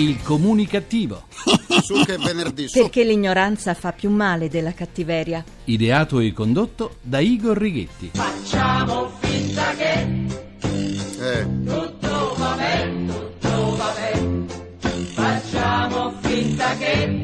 Il comunicativo. Su che venerdì, su. Perché l'ignoranza fa più male della cattiveria. Ideato e condotto da Igor Righetti. Facciamo finta che Eh, tutto va bene, tutto va bene. Facciamo finta che.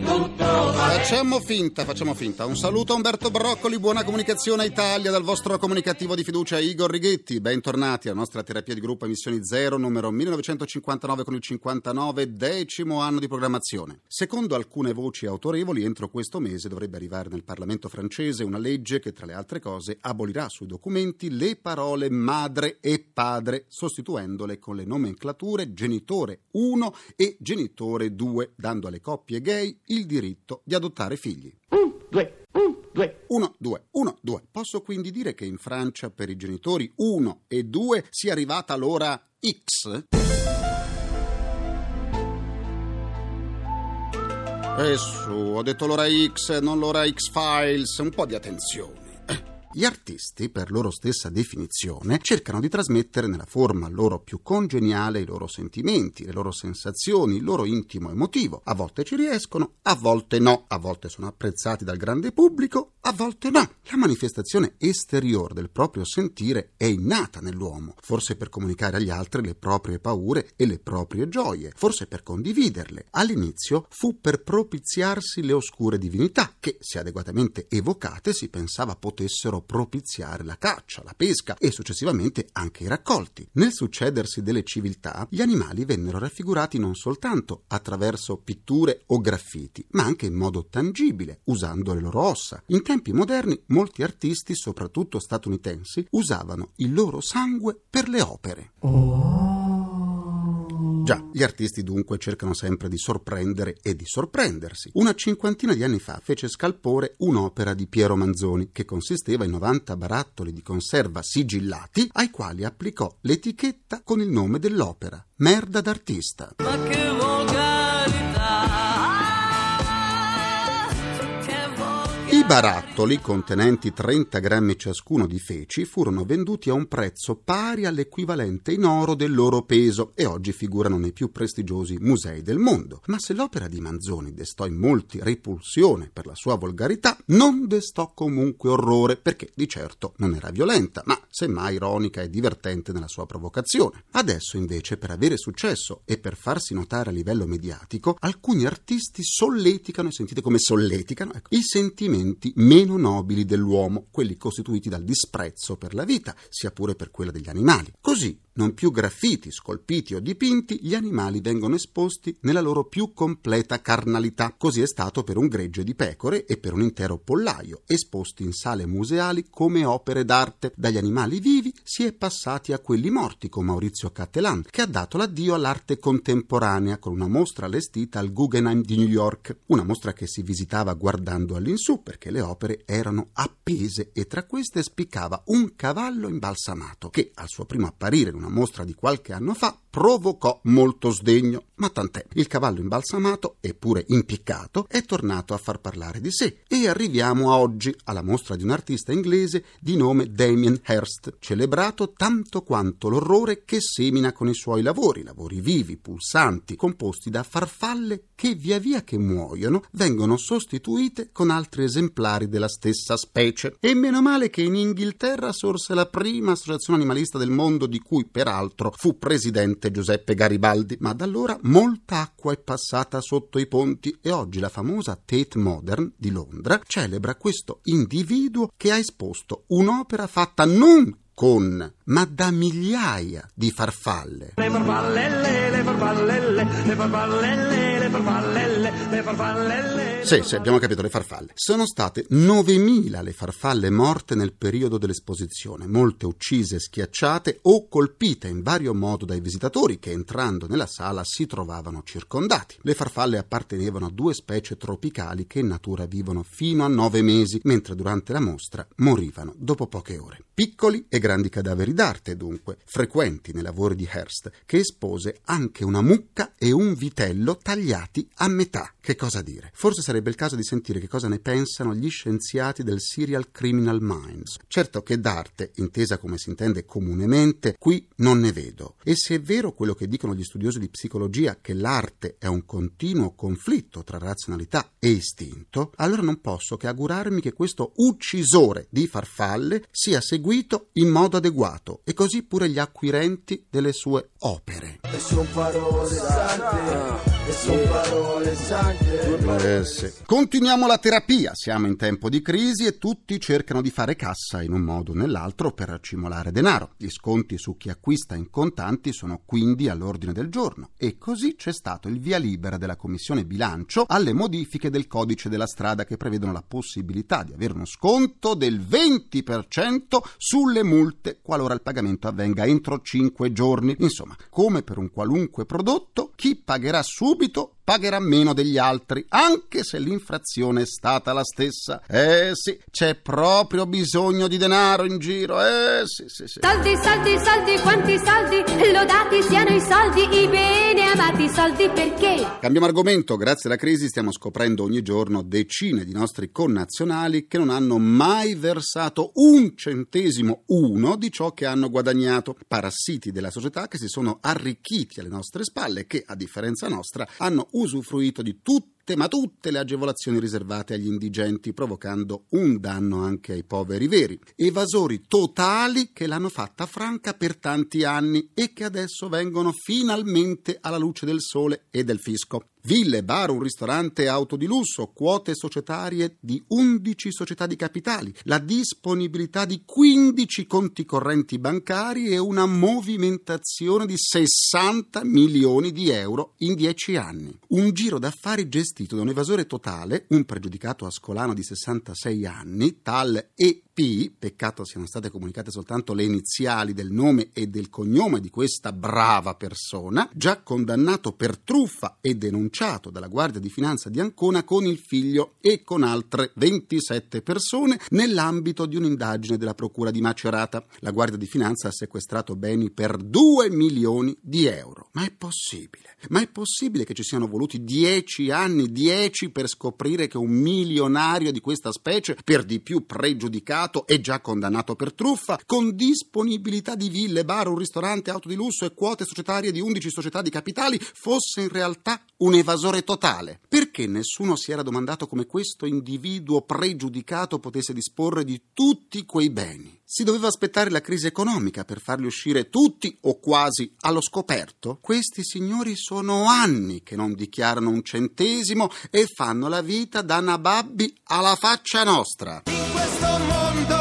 Facciamo finta, facciamo finta. Un saluto a Umberto Broccoli, buona comunicazione Italia dal vostro comunicativo di fiducia Igor Righetti. Bentornati alla nostra terapia di gruppo Emissioni Zero, numero 1959 con il 59, decimo anno di programmazione. Secondo alcune voci autorevoli, entro questo mese dovrebbe arrivare nel Parlamento francese una legge che, tra le altre cose, abolirà sui documenti le parole madre e padre, sostituendole con le nomenclature genitore 1 e genitore 2, dando alle coppie gay il diritto di adottare figli. Un, due, un, due. 1, 2, 1, 2. Posso quindi dire che in Francia per i genitori 1 e 2 sia arrivata l'ora X? E su, ho detto l'ora X, non l'ora X-Files, un po' di attenzione. Gli artisti, per loro stessa definizione, cercano di trasmettere nella forma loro più congeniale i loro sentimenti, le loro sensazioni, il loro intimo emotivo. A volte ci riescono, a volte no. A volte sono apprezzati dal grande pubblico, a volte no. La manifestazione esteriore del proprio sentire è innata nell'uomo, forse per comunicare agli altri le proprie paure e le proprie gioie, forse per condividerle. All'inizio fu per propiziarsi le oscure divinità, che, se adeguatamente evocate, si pensava potessero propiziare la caccia, la pesca e successivamente anche i raccolti. Nel succedersi delle civiltà, gli animali vennero raffigurati non soltanto attraverso pitture o graffiti, ma anche in modo tangibile, usando le loro ossa. In tempi moderni, molti artisti, soprattutto statunitensi, usavano il loro sangue per le opere. Già, gli artisti dunque cercano sempre di sorprendere e di sorprendersi. Una cinquantina di anni fa fece scalpore un'opera di Piero Manzoni che consisteva in 90 barattoli di conserva sigillati ai quali applicò l'etichetta con il nome dell'opera, Merda d'artista. Ma che volgarità! Barattoli, contenenti 30 grammi ciascuno di feci, furono venduti a un prezzo pari all'equivalente in oro del loro peso e oggi figurano nei più prestigiosi musei del mondo. Ma se l'opera di Manzoni destò in molti repulsione per la sua volgarità, non destò comunque orrore, perché di certo non era violenta, ma semmai ironica e divertente nella sua provocazione. Adesso invece, per avere successo e per farsi notare a livello mediatico, alcuni artisti solleticano, e sentite come solleticano, ecco, i sentimenti meno nobili dell'uomo, quelli costituiti dal disprezzo per la vita, sia pure per quella degli animali. Così, non più graffiti, scolpiti o dipinti, gli animali vengono esposti nella loro più completa carnalità. Così è stato per un gregge di pecore e per un intero pollaio, esposti in sale museali come opere d'arte. Dagli animali vivi si è passati a quelli morti, con Maurizio Cattelan, che ha dato l'addio all'arte contemporanea con una mostra allestita al Guggenheim di New York. Una mostra che si visitava guardando all'insù perché le opere erano appese e tra queste spiccava un cavallo imbalsamato che, al suo primo apparire in una mostra di qualche anno fa, provocò molto sdegno. Ma tant'è, il cavallo imbalsamato, eppure impiccato, è tornato a far parlare di sé. E arriviamo a oggi, alla mostra di un artista inglese di nome Damien Hirst, celebrato tanto quanto l'orrore che semina con i suoi lavori, lavori vivi, pulsanti, composti da farfalle che via via che muoiono vengono sostituite con altri esemplari della stessa specie. E meno male che in Inghilterra sorse la prima associazione animalista del mondo di cui peraltro fu presidente Giuseppe Garibaldi, ma da allora molta acqua è passata sotto i ponti e oggi la famosa Tate Modern di Londra celebra questo individuo che ha esposto un'opera fatta non con, ma da migliaia di farfalle. Le farfallelle, le farfallelle, le farfallelle, le farfallelle, le farfallelle. Sì, sì, abbiamo capito le farfalle. Sono state 9.000 le farfalle morte nel periodo dell'esposizione, molte uccise, schiacciate o colpite in vario modo dai visitatori che entrando nella sala si trovavano circondati. Le farfalle appartenevano a due specie tropicali che in natura vivono fino a nove mesi, mentre durante la mostra morivano dopo poche ore. Piccoli e grandi cadaveri d'arte, dunque, frequenti nei lavori di Hearst, che espose anche una mucca e un vitello tagliati a metà. Che cosa dire? Forse sarebbe il caso di sentire che cosa ne pensano gli scienziati del Serial Criminal Minds. Certo che d'arte, intesa come si intende comunemente, qui non ne vedo. E se è vero quello che dicono gli studiosi di psicologia, che l'arte è un continuo conflitto tra razionalità e istinto, allora non posso che augurarmi che questo uccisore di farfalle sia seguito in modo adeguato e così pure gli acquirenti delle sue opere. E son parole sante, e son parole sante. Eh sì. Continuiamo la terapia, siamo in tempo di crisi e tutti cercano di fare cassa in un modo o nell'altro per cimolare denaro. Gli sconti su chi acquista in contanti sono quindi all'ordine del giorno e così c'è stato il via libera della Commissione Bilancio alle modifiche del codice della strada che prevedono la possibilità di avere uno sconto del 20% sulle multe qualora il pagamento avvenga entro 5 giorni. Insomma, come per un qualunque prodotto, chi pagherà subito pagherà meno degli altri, anche se l'infrazione è stata la stessa. Eh sì, c'è proprio bisogno di denaro in giro, eh sì, sì, sì. Soldi, soldi, soldi, quanti soldi, lodati siano i soldi, i amati soldi perché? Cambiamo argomento, grazie alla crisi stiamo scoprendo ogni giorno decine di nostri connazionali che non hanno mai versato un centesimo uno di ciò che hanno guadagnato, parassiti della società che si sono arricchiti alle nostre spalle che, a differenza nostra, hanno usufruito di tutte, ma tutte le agevolazioni riservate agli indigenti, provocando un danno anche ai poveri veri. Evasori totali che l'hanno fatta franca per tanti anni e che adesso vengono finalmente alla luce del sole e del fisco. Ville, bar, un ristorante, auto di lusso, quote societarie di 11 società di capitali, la disponibilità di 15 conti correnti bancari e una movimentazione di 60 milioni di euro in 10 anni. Un giro d'affari gestito da un evasore totale, un pregiudicato ascolano di 66 anni, tal E. P, peccato siano state comunicate soltanto le iniziali del nome e del cognome di questa brava persona, già condannato per truffa e denunciato dalla Guardia di Finanza di Ancona con il figlio e con altre 27 persone nell'ambito di un'indagine della Procura di Macerata. La Guardia di Finanza ha sequestrato beni per 2 milioni di euro. Ma è possibile? Ma è possibile che ci siano voluti 10 anni, 10 per scoprire che un milionario di questa specie, per di più pregiudicato, e già condannato per truffa, con disponibilità di ville, bar, un ristorante, auto di lusso e quote societarie di 11 società di capitali, fosse in realtà un evasore totale. Perché nessuno si era domandato come questo individuo pregiudicato potesse disporre di tutti quei beni? Si doveva aspettare la crisi economica per farli uscire tutti o quasi allo scoperto? Questi signori sono anni che non dichiarano un centesimo e fanno la vita da nababbi alla faccia nostra. someone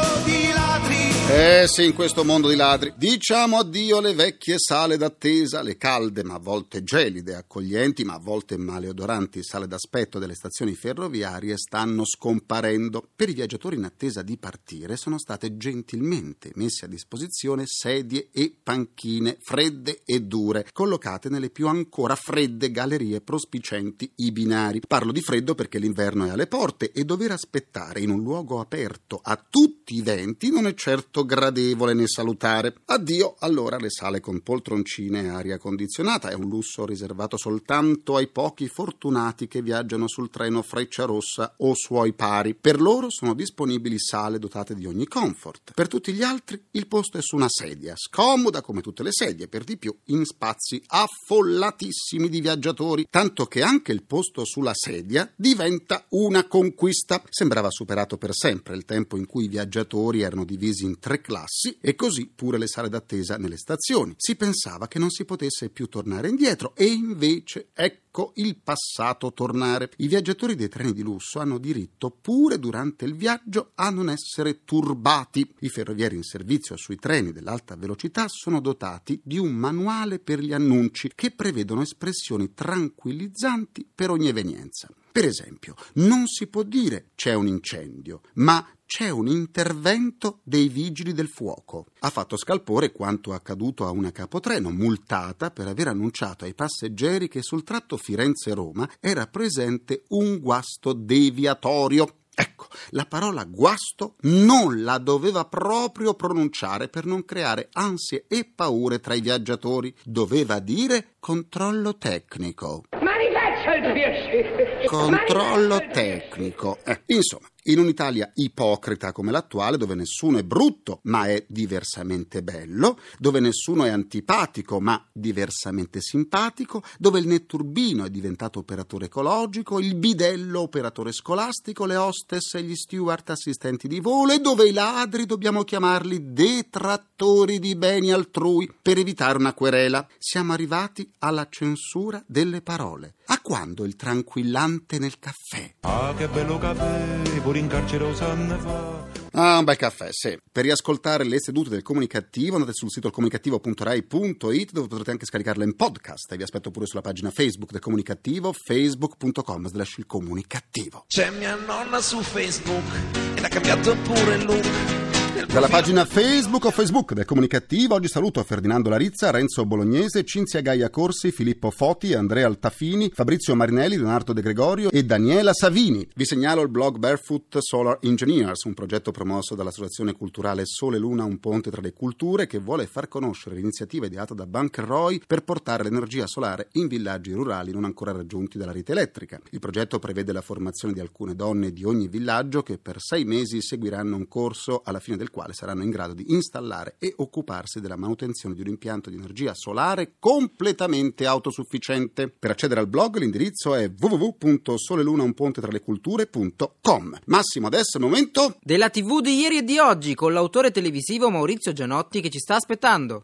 Eh sì, in questo mondo di ladri. Diciamo addio alle vecchie sale d'attesa, le calde ma a volte gelide, accoglienti ma a volte maleodoranti sale d'aspetto delle stazioni ferroviarie stanno scomparendo. Per i viaggiatori in attesa di partire sono state gentilmente messe a disposizione sedie e panchine fredde e dure, collocate nelle più ancora fredde gallerie prospicenti i binari. Parlo di freddo perché l'inverno è alle porte e dover aspettare in un luogo aperto a tutti i venti non è certo gradevole né salutare. Addio allora le sale con poltroncine e aria condizionata, è un lusso riservato soltanto ai pochi fortunati che viaggiano sul treno Frecciarossa o suoi pari. Per loro sono disponibili sale dotate di ogni comfort. Per tutti gli altri il posto è su una sedia, scomoda come tutte le sedie, per di più in spazi affollatissimi di viaggiatori, tanto che anche il posto sulla sedia diventa una conquista. Sembrava superato per sempre il tempo in cui i viaggiatori erano divisi in tre classi e così pure le sale d'attesa nelle stazioni. Si pensava che non si potesse più tornare indietro e invece ecco il passato tornare. I viaggiatori dei treni di lusso hanno diritto pure durante il viaggio a non essere turbati. I ferrovieri in servizio sui treni dell'alta velocità sono dotati di un manuale per gli annunci che prevedono espressioni tranquillizzanti per ogni evenienza. Per esempio, non si può dire c'è un incendio, ma c'è un intervento dei vigili del fuoco. Ha fatto scalpore quanto accaduto a una capotreno, multata per aver annunciato ai passeggeri che sul tratto Firenze-Roma era presente un guasto deviatorio Ecco, la parola guasto non la doveva proprio pronunciare per non creare ansie e paure tra i viaggiatori. Doveva dire controllo tecnico. Controllo tecnico. Eh, insomma, in un'Italia ipocrita come l'attuale, dove nessuno è brutto ma è diversamente bello, dove nessuno è antipatico ma diversamente simpatico, dove il netturbino è diventato operatore ecologico, il bidello operatore scolastico, le hostess e gli steward assistenti di volo e dove i ladri dobbiamo chiamarli detrattori di beni altrui per evitare una querela. Siamo arrivati alla censura delle parole. A quando il tranquillante nel caffè? Ah, che bello caffè, pure in carcere osanne fa. Ah, un bel caffè, sì. Per riascoltare le sedute del comunicativo andate sul sito comunicativo.rai.it dove potrete anche scaricarle in podcast e vi aspetto pure sulla pagina Facebook del comunicativo facebook.com slash il comunicativo. C'è mia nonna su Facebook ed ha cambiato pure il look. Dalla pagina Facebook o Facebook del Comunicativo oggi saluto Ferdinando Larizza, Renzo Bolognese, Cinzia Gaia Corsi, Filippo Foti, Andrea Altafini, Fabrizio Marinelli, Leonardo De Gregorio e Daniela Savini. Vi segnalo il blog Barefoot Solar Engineers, un progetto promosso dall'Associazione Culturale Sole Luna, un ponte tra le culture che vuole far conoscere l'iniziativa ideata da Bunker Roy per portare l'energia solare in villaggi rurali non ancora raggiunti dalla rete elettrica. Il progetto prevede la formazione di alcune donne di ogni villaggio che per sei mesi seguiranno un corso alla fine del quale saranno in grado di installare e occuparsi della manutenzione di un impianto di energia solare completamente autosufficiente. Per accedere al blog l'indirizzo è www.solelunaunpontetraleculture.com. Massimo, adesso è il momento Della TV di ieri e di oggi con l'autore televisivo Maurizio Gianotti che ci sta aspettando.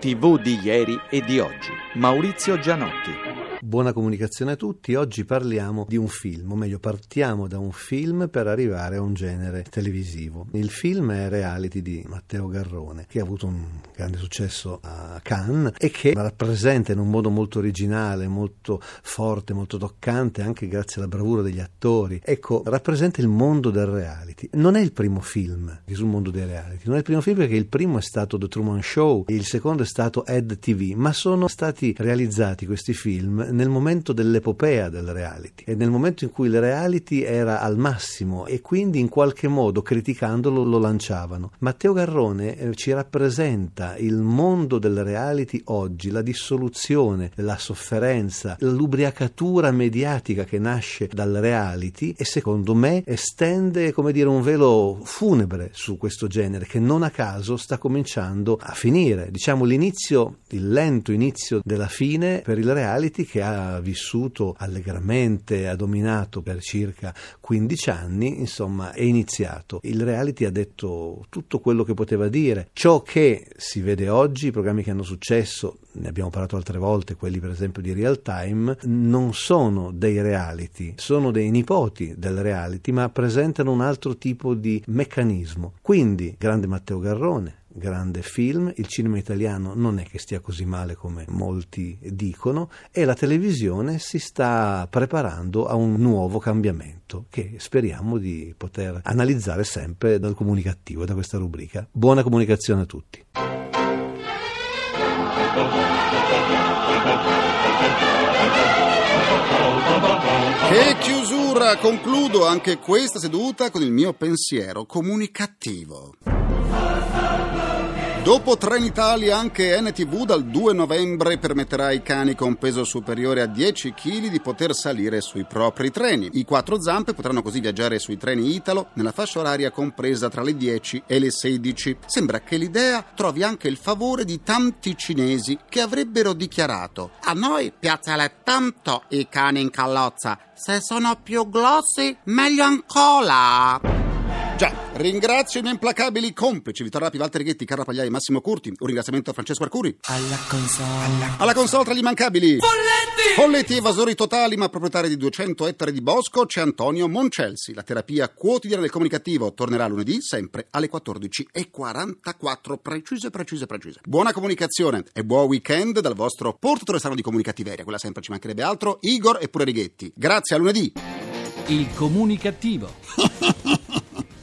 TV di ieri e di oggi. Maurizio Gianotti. Buona comunicazione a tutti, oggi parliamo di un film, o meglio partiamo da un film per arrivare a un genere televisivo. Il film è Reality di Matteo Garrone, che ha avuto un grande successo a Cannes e che rappresenta in un modo molto originale, molto forte, molto toccante, anche grazie alla bravura degli attori. Ecco, rappresenta il mondo del reality. Non è il primo film sul mondo dei reality, non è il primo film perché il primo è stato The Truman Show, il secondo è stato Ed TV, ma sono stati realizzati questi film nel momento dell'epopea del reality e nel momento in cui il reality era al massimo e quindi in qualche modo criticandolo lo lanciavano. Matteo Garrone eh, ci rappresenta il mondo del reality oggi, la dissoluzione, la sofferenza, l'ubriacatura mediatica che nasce dal reality e secondo me estende come dire un velo funebre su questo genere che non a caso sta cominciando a finire. Diciamo l'inizio, il lento inizio della fine per il reality che ha vissuto allegramente, ha dominato per circa 15 anni, insomma è iniziato. Il reality ha detto tutto quello che poteva dire. Ciò che si vede oggi, i programmi che hanno successo, ne abbiamo parlato altre volte, quelli per esempio di real time, non sono dei reality, sono dei nipoti del reality, ma presentano un altro tipo di meccanismo. Quindi, grande Matteo Garrone, grande film, il cinema italiano non è che stia così male come molti dicono e la televisione si sta preparando a un nuovo cambiamento che speriamo di poter analizzare sempre dal comunicativo, da questa rubrica. Buona comunicazione a tutti. Che chiusura! Concludo anche questa seduta con il mio pensiero comunicativo. Dopo Trenitalia anche NTV dal 2 novembre permetterà ai cani con peso superiore a 10 kg di poter salire sui propri treni. I quattro zampe potranno così viaggiare sui treni Italo nella fascia oraria compresa tra le 10 e le 16. Sembra che l'idea trovi anche il favore di tanti cinesi che avrebbero dichiarato a noi piace tanto i cani in carrozza, se sono più grossi meglio ancora. Già, ringrazio i miei implacabili complici Vittorio Rapi, Walter Righetti, Carla Pagliai e Massimo Curti. Un ringraziamento a Francesco Arcuri. Alla console. Alla console tra gli immancabili. Folletti! Folletti evasori totali, ma proprietari di 200 ettari di bosco, c'è Antonio Moncelsi. La terapia quotidiana del comunicativo tornerà lunedì, sempre alle 14.44. Precise, precise, precise. Buona comunicazione e buon weekend dal vostro portatore sano di comunicativeria. Quella sempre ci mancherebbe altro. Igor e pure Righetti. Grazie, a lunedì. Il comunicativo.